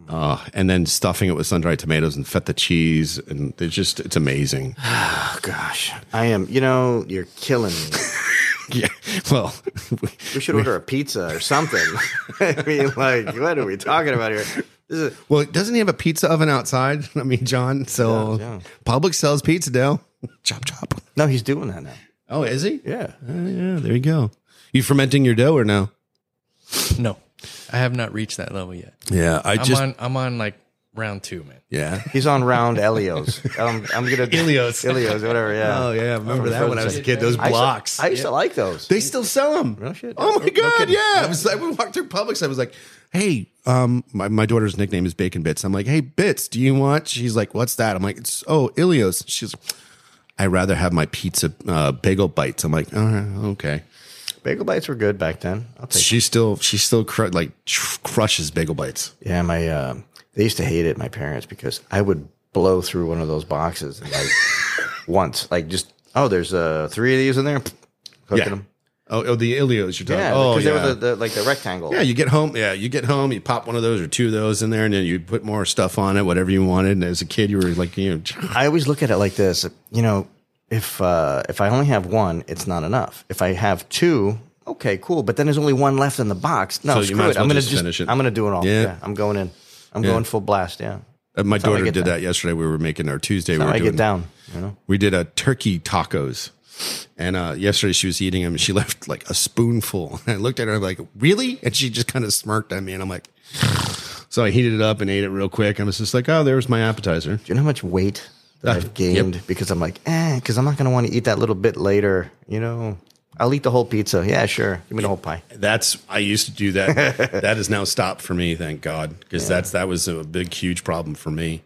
Speaker 2: uh, and then stuffing it with sun dried tomatoes and feta cheese, and it's just it's amazing.
Speaker 1: Oh, gosh, I am. You know, you're killing me.
Speaker 2: yeah, well,
Speaker 1: We should order a pizza or something. I mean, like, what are we talking about here? This is
Speaker 2: well, doesn't he have a pizza oven outside? I mean, John. So
Speaker 1: Yeah, yeah.
Speaker 2: Publix sells pizza dough. chop chop.
Speaker 1: no, he's doing that now.
Speaker 2: Oh, is he?
Speaker 1: Yeah,
Speaker 2: Oh, yeah, there you go. You fermenting your dough or no?
Speaker 3: No, I have not reached that level yet.
Speaker 2: Yeah, I
Speaker 3: I'm
Speaker 2: just
Speaker 3: on. I'm on like round two, man.
Speaker 2: yeah.
Speaker 1: he's on round Ellio's. I'm, I'm gonna
Speaker 2: Ilios.
Speaker 1: Ilios, whatever. Yeah.
Speaker 2: Oh yeah, I remember that when I was a kid. Those
Speaker 1: I used to-
Speaker 2: blocks.
Speaker 1: I used to like those.
Speaker 2: they still sell them.
Speaker 1: Real shit.
Speaker 2: Oh my
Speaker 1: No
Speaker 2: god,
Speaker 1: kidding.
Speaker 2: yeah. I was like, we walked through Publix. I was like, hey, um, my, my daughter's nickname is Bacon Bits. I'm like, hey, Bits, do you want? She's like, what's that? I'm like, it's oh Ilios. She's, I rather have my pizza uh, bagel bites. I'm like, all right, okay.
Speaker 1: Bagel bites were good back then. I'll take.
Speaker 2: She still, she still cr- like tr- crushes bagel bites.
Speaker 1: Yeah, my uh, they used to hate it. My parents because I would blow through one of those boxes and like once, like just oh, there's uh three of these in there, cooking
Speaker 2: Yeah.
Speaker 1: them.
Speaker 2: Oh, oh, the Ilios you're talking.
Speaker 1: Yeah,
Speaker 2: oh,
Speaker 1: because
Speaker 2: yeah.
Speaker 1: they were the, the like the rectangle.
Speaker 2: Yeah, you get home. Yeah, you get home. You pop one of those or two of those in there, and then you put more stuff on it, whatever you wanted. And as a kid, you were like, you know,
Speaker 1: I always look at it like this. You know, if uh, if I only have one, it's not enough. If I have two, okay, cool. But then there's only one left in the box. No,
Speaker 2: So you
Speaker 1: screw it.
Speaker 2: well
Speaker 1: I'm gonna
Speaker 2: just
Speaker 1: just
Speaker 2: finish it.
Speaker 1: I'm gonna do it all.
Speaker 2: Yeah.
Speaker 1: Yeah, I'm going in. I'm
Speaker 2: Yeah.
Speaker 1: going full blast. Yeah,
Speaker 2: Uh, my
Speaker 1: That's
Speaker 2: daughter did
Speaker 1: down.
Speaker 2: that yesterday. We were making our Tuesday. we were
Speaker 1: I
Speaker 2: doing,
Speaker 1: get down. You know,
Speaker 2: We did a turkey tacos, and uh, yesterday she was eating them. and She left like a spoonful. And I looked at her I'm like, "Really?" And she just kind of smirked at me, and I'm like, so I heated it up and ate it real quick. And I was just like, "Oh, there's my appetizer."
Speaker 1: do you know how much weight that
Speaker 2: Uh,
Speaker 1: I've gained because I'm like, eh, because I'm not gonna want to eat that little bit later. You know, I'll eat the whole pizza. Yeah, sure. Give me the whole pie.
Speaker 2: That's I used to do that. that has now stopped for me, thank God, because that's that was a big, huge problem for me.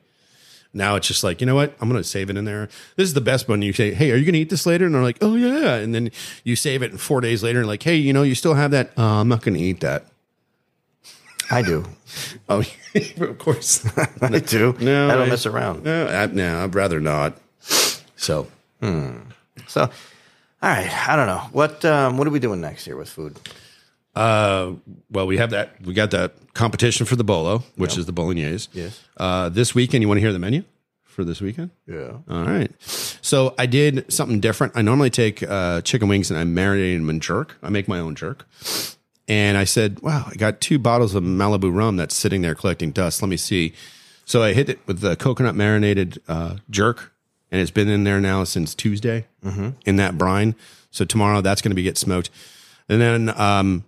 Speaker 2: Now it's just like you know what I'm going to save it in there. This is the best one. You say, "Hey, are you going to eat this later?" And they're like, "Oh yeah," and then you save it, and four days later, and like, "Hey, you know, you still have that? Uh, I'm not going to eat that."
Speaker 1: I do.
Speaker 2: Oh, of course.
Speaker 1: I do.
Speaker 2: No,
Speaker 1: I don't
Speaker 2: I-
Speaker 1: mess around.
Speaker 2: no, I, no, I'd rather not. So
Speaker 1: So, all right. I don't know what. Um, what are we doing next here with food?
Speaker 2: Uh, well, we have that. We got that competition for the bolo, which is the bolognese.
Speaker 1: Yes.
Speaker 2: Uh, this weekend, you want to hear the menu for this weekend?
Speaker 1: Yeah.
Speaker 2: All right. So I did something different. I normally take uh, chicken wings and I marinate them in jerk. I make my own jerk. And I said, wow, I got two bottles of Malibu rum that's sitting there collecting dust. Let me see. So I hit it with the coconut marinated uh, jerk and it's been in there now since Tuesday in that brine. So tomorrow that's going to be get smoked, and then um,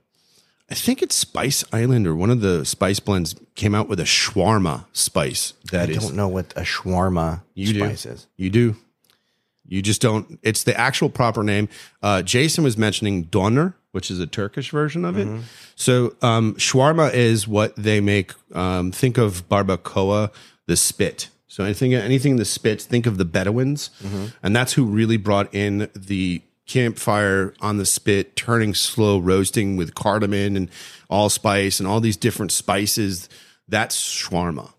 Speaker 2: I think it's Spice Island or one of the spice blends came out with a shawarma spice that
Speaker 1: I
Speaker 2: is
Speaker 1: don't know what a shawarma
Speaker 2: you
Speaker 1: spice
Speaker 2: do.
Speaker 1: is.
Speaker 2: You do. You just don't. It's the actual proper name. Uh, Jason was mentioning doner, which is a Turkish version of it. So um, shawarma is what they make. Um, think of barbacoa, the spit. So anything, anything in the spits. Think of the Bedouins, and that's who really brought in the campfire on the spit, turning slow, roasting with cardamom and allspice and all these different spices. That's shawarma.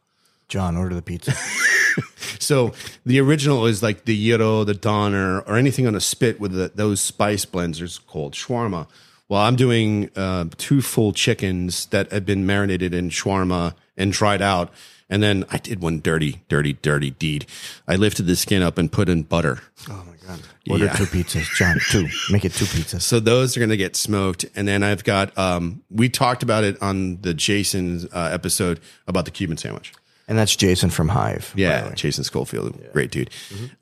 Speaker 1: John, order the pizza.
Speaker 2: So the original is like the gyro, the doner, or anything on a spit with the, those spice blends is called shawarma. Well, I'm doing uh, two full chickens that have been marinated in shawarma and dried out. And then I did one dirty, dirty, dirty deed. I lifted the skin up and put in butter.
Speaker 1: oh my god. Order
Speaker 2: Yeah.
Speaker 1: two pizzas, John. Two. Make it two pizzas.
Speaker 2: So those are going to get smoked. And then I've got, um, we talked about it on the Jason uh, episode about the Cuban sandwich.
Speaker 1: And that's Jason from Hive.
Speaker 2: Yeah. Jason Schofield, great dude.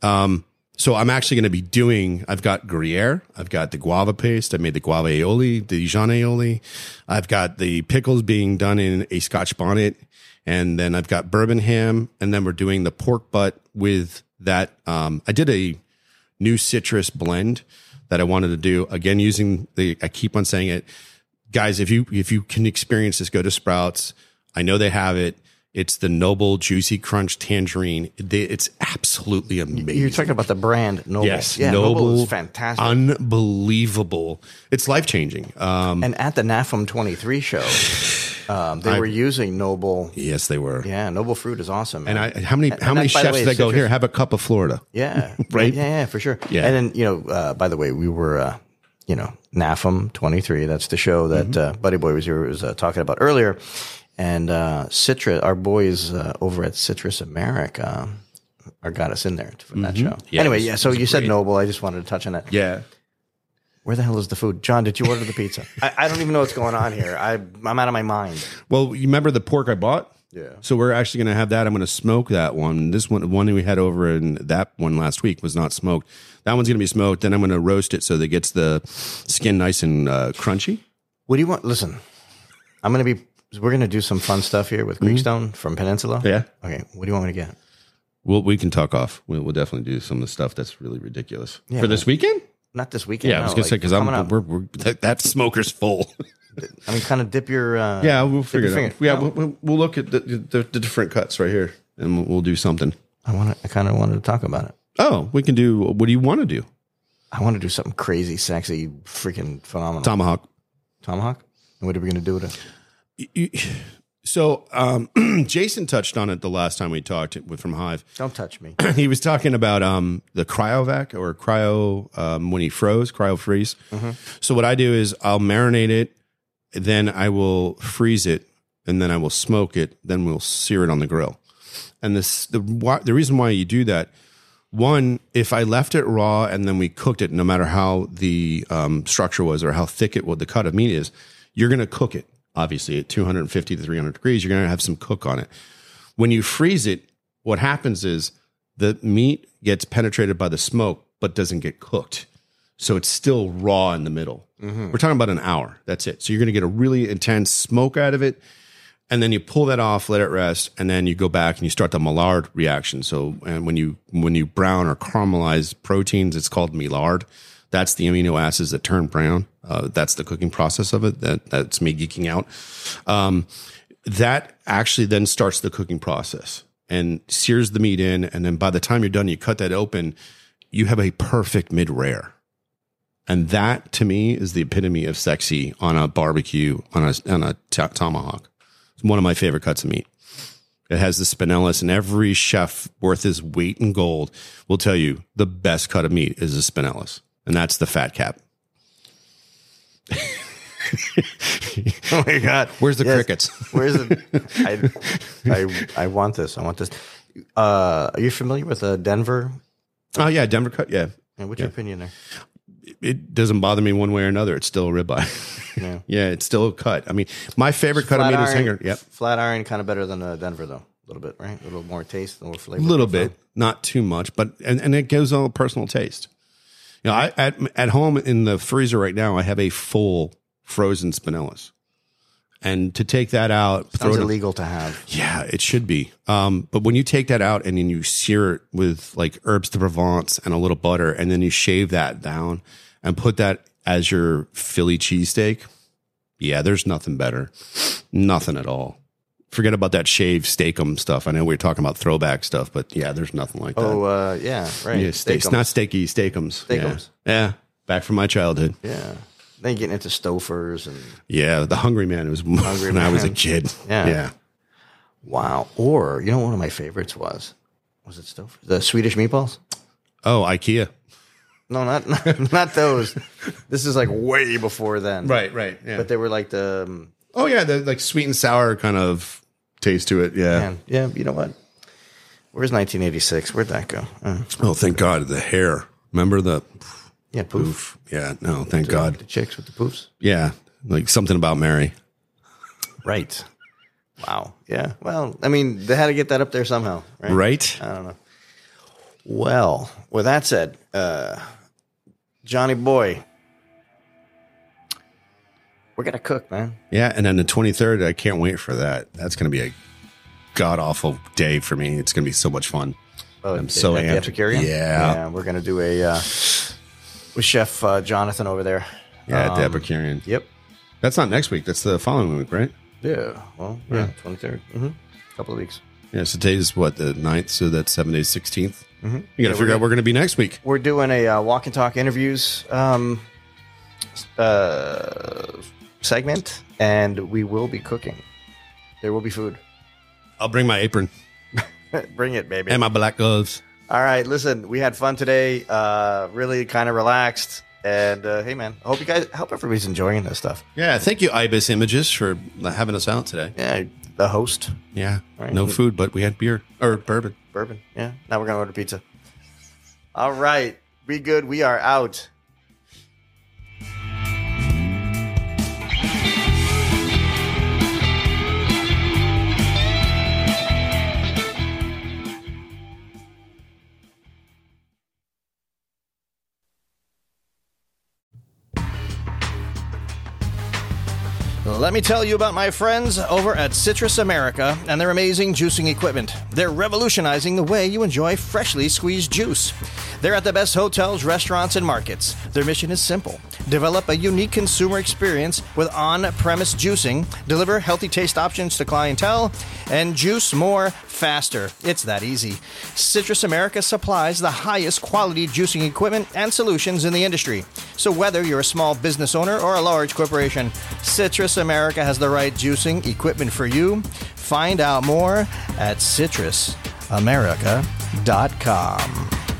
Speaker 2: Um, so I'm actually going to be doing. I've got Gruyere, I've got the guava paste. I made the guava aioli, the Dijon aioli. I've got the pickles being done in a Scotch bonnet, and then I've got bourbon ham, and then we're doing the pork butt with that. Um, I did a new citrus blend that I wanted to do again using the. I keep on saying it, guys. If you if you can experience this, go to Sprouts. I know they have it. It's the Noble Juicy Crunch Tangerine. It's absolutely amazing.
Speaker 1: You're talking about the brand Noble.
Speaker 2: yes,
Speaker 1: Yeah,
Speaker 2: Noble,
Speaker 1: Noble is fantastic.
Speaker 2: unbelievable. It's life changing. Um,
Speaker 1: and at the NAFEM 23 show, um, they were using Noble.
Speaker 2: yes, they were.
Speaker 1: Yeah, Noble fruit is awesome.
Speaker 2: And. I, how many how
Speaker 1: and
Speaker 2: many
Speaker 1: that, by the
Speaker 2: chefs
Speaker 1: way,
Speaker 2: did I go here? Have a cup of Florida.
Speaker 1: Yeah.
Speaker 2: Right?
Speaker 1: Yeah, yeah, for sure.
Speaker 2: Yeah.
Speaker 1: And then, you know, uh, by the way, we were, uh, you know, NAFEM 23. That's the show that
Speaker 2: Mm-hmm.
Speaker 1: uh, Buddy Boy was here was uh, talking about earlier. And uh, Citrus, our boys uh, over at Citrus America are got us in there for that show.
Speaker 2: Mm-hmm. Yeah,
Speaker 1: anyway,
Speaker 2: was-
Speaker 1: yeah, so you said. Noble. I just wanted to touch on that.
Speaker 2: Yeah.
Speaker 1: Where the hell is the food? John, did you order the pizza? I, I don't even know what's going on here. I, I'm out of my mind.
Speaker 2: Well, you remember the pork I bought?
Speaker 1: Yeah.
Speaker 2: So we're actually going to have that. I'm going to smoke that one. This one, one we had over in that one last week was not smoked. That one's going to be smoked. Then I'm going to roast it so that it gets the skin nice and uh, crunchy.
Speaker 1: What do you want? Listen, I'm going to be, we're going to do some fun stuff here with Creekstone from Peninsula.
Speaker 2: Mm-hmm. Yeah.
Speaker 1: Okay. What do you want me to get?
Speaker 2: Well, we can talk off. We'll, we'll definitely do some of the stuff that's really ridiculous
Speaker 1: Yeah,
Speaker 2: for this weekend.
Speaker 1: Not this weekend.
Speaker 2: Yeah, I was going to say because I'm
Speaker 1: up.
Speaker 2: we're, we're, that, that smoker's full.
Speaker 1: I mean, kind of dip your. Uh,
Speaker 2: yeah, we'll figure it out. Yeah,
Speaker 1: No.
Speaker 2: we'll, we'll, look at the, the, the different cuts right here, and we'll, we'll do something.
Speaker 1: I want to. I kind of wanted to talk about it.
Speaker 2: Oh, we can do. What do you want to do?
Speaker 1: I want to do something crazy, sexy, freaking phenomenal.
Speaker 2: Tomahawk.
Speaker 1: Tomahawk. And what are we going to do with it?
Speaker 2: You- So, um, Jason touched on it the last time we talked with from Hive.
Speaker 1: Don't touch me.
Speaker 2: he was talking about um, the cryovac or cryo um, when he froze, cryo freeze. So what I do is I'll marinate it, then I will freeze it, and then I will smoke it. Then we'll sear it on the grill. And this the why, the reason why you do that. One, if I left it raw and then we cooked it, no matter how the um, structure was or how thick it was, the cut of meat is, you're going to cook it. Obviously, at 250 to 300 degrees, you're going to have some cook on it. When you freeze it, what happens is the meat gets penetrated by the smoke but doesn't get cooked. So it's still raw in the middle. Mm-hmm. We're talking about an hour. That's it. So you're going to get a really intense smoke out of it. And then you pull that off, let it rest, and then you go back and you start the Maillard reaction. So and when you when you brown or caramelize proteins, it's called Maillard. That's the amino acids that turn brown. Uh, that's the cooking process of it. That that's me geeking out. Um, that actually then starts the cooking process and sears the meat in. And then by the time you're done, you cut that open, you have a perfect mid rare. And that to me is the epitome of sexy on a barbecue on a on a tomahawk. It's one of my favorite cuts of meat. It has the spinalis, and every chef worth his weight in gold will tell you the best cut of meat is a spinalis, and that's the fat cap.
Speaker 1: oh my god.
Speaker 2: Where's the
Speaker 1: Yes.
Speaker 2: crickets?
Speaker 1: Where's the? I, I I want this. I want this. Uh, are you familiar with uh, Denver?
Speaker 2: Oh yeah, Denver cut. Yeah,
Speaker 1: And what's your opinion there?
Speaker 2: it doesn't bother me one way or another. It's still a ribeye.
Speaker 1: Yeah.
Speaker 2: yeah, it's still a cut. I mean, my favorite cut of meat is hanger. Yep.
Speaker 1: Flat iron, kind of better than uh, Denver, though. A little bit, right? A little more taste, a little flavor.
Speaker 2: A little bit, not too much, but and, and it goes on personal taste. Know, I at at home in the freezer right now, I have a full frozen spinalis, and to take that out, throw
Speaker 1: Sounds
Speaker 2: it.
Speaker 1: illegal to have.
Speaker 2: Yeah, it should be. Um, but when you take that out and then you sear it with like herbes de Provence and a little butter, and then you shave that down and put that as your Philly cheesesteak, yeah, there's nothing better. Nothing at all. Forget about that shaved steakum stuff. I know we are talking about throwback stuff, but yeah, there's nothing like that.
Speaker 1: Oh, uh, yeah, right.
Speaker 2: yeah,
Speaker 1: Steakums.
Speaker 2: not steaky, steakums.
Speaker 1: Steakums.
Speaker 2: Yeah. yeah, back from my childhood.
Speaker 1: Yeah. Then you get into Stouffer's and
Speaker 2: Yeah, the Hungry Man was when I was a kid.
Speaker 1: Yeah.
Speaker 2: yeah.
Speaker 1: wow. Or you know, one of my favorites was was it Stouffer's? The Swedish meatballs.
Speaker 2: Oh, IKEA.
Speaker 1: No, not not, not those. this is like way before then.
Speaker 2: Right, right. Yeah.
Speaker 1: But they were like the um,
Speaker 2: Oh yeah, the like sweet and sour kind of taste to it. Yeah.
Speaker 1: man. Yeah, you know what? Where's 1986? Where'd that go? Uh,
Speaker 2: Oh, thank God, the hair. Remember the
Speaker 1: yeah, poof.
Speaker 2: poof? Yeah. No, thank God.
Speaker 1: The chicks with the poofs.
Speaker 2: Yeah, like something about Mary.
Speaker 1: Right. Wow. Yeah. Well, I mean, they had to get that up there somehow, right?
Speaker 2: Right.
Speaker 1: I don't know. Well, with that said, uh, Johnny Boy, we're gonna cook, man.
Speaker 2: Yeah, and then the twenty third, I can't wait for that. That's going to be a god awful day for me. It's going to be so much fun.
Speaker 1: Oh,
Speaker 2: I'm so amped.
Speaker 1: Epicurean?
Speaker 2: Yeah.
Speaker 1: yeah. We're gonna do a uh, with Chef uh, Jonathan over there.
Speaker 2: Yeah, at the
Speaker 1: Um,
Speaker 2: Epicurean.
Speaker 1: Yep.
Speaker 2: That's not next week. That's the following week, right?
Speaker 1: Yeah. Well, yeah. Twenty third. Mm-hmm. couple of weeks.
Speaker 2: Yeah. So today's what the 9th, so that's seven days, 16th. Mm-hmm. You got to
Speaker 1: we're
Speaker 2: figure out where we're going to be next week.
Speaker 1: We're doing a uh, walk and talk interviews um, uh, segment, and we will be cooking. There will be food.
Speaker 2: I'll bring my apron
Speaker 1: Bring it, baby.
Speaker 2: and my black gloves.
Speaker 1: All right, listen, we had fun today. Uh, really kind of relaxed. And uh, hey, man, I hope you guys, I hope everybody's enjoying this stuff.
Speaker 2: Yeah, thank you, Ibis Images, for having us out today.
Speaker 1: Yeah, the host,
Speaker 2: Yeah,
Speaker 1: Right.
Speaker 2: no food, but we had beer or bourbon.
Speaker 1: bourbon. Yeah, now we're gonna order pizza. All right, be good. We are out. Let me tell you about my friends over at Citrus America and their amazing juicing equipment. They're revolutionizing the way you enjoy freshly squeezed juice. They're at the best hotels, restaurants, and markets. Their mission is simple develop a unique consumer experience with on premise juicing, deliver healthy taste options to clientele, and juice more faster. It's that easy. Citrus America supplies the highest quality juicing equipment and solutions in the industry. So whether you're a small business owner or a large corporation, Citrus America has the right juicing equipment for you. Find out more at citrusamerica.com.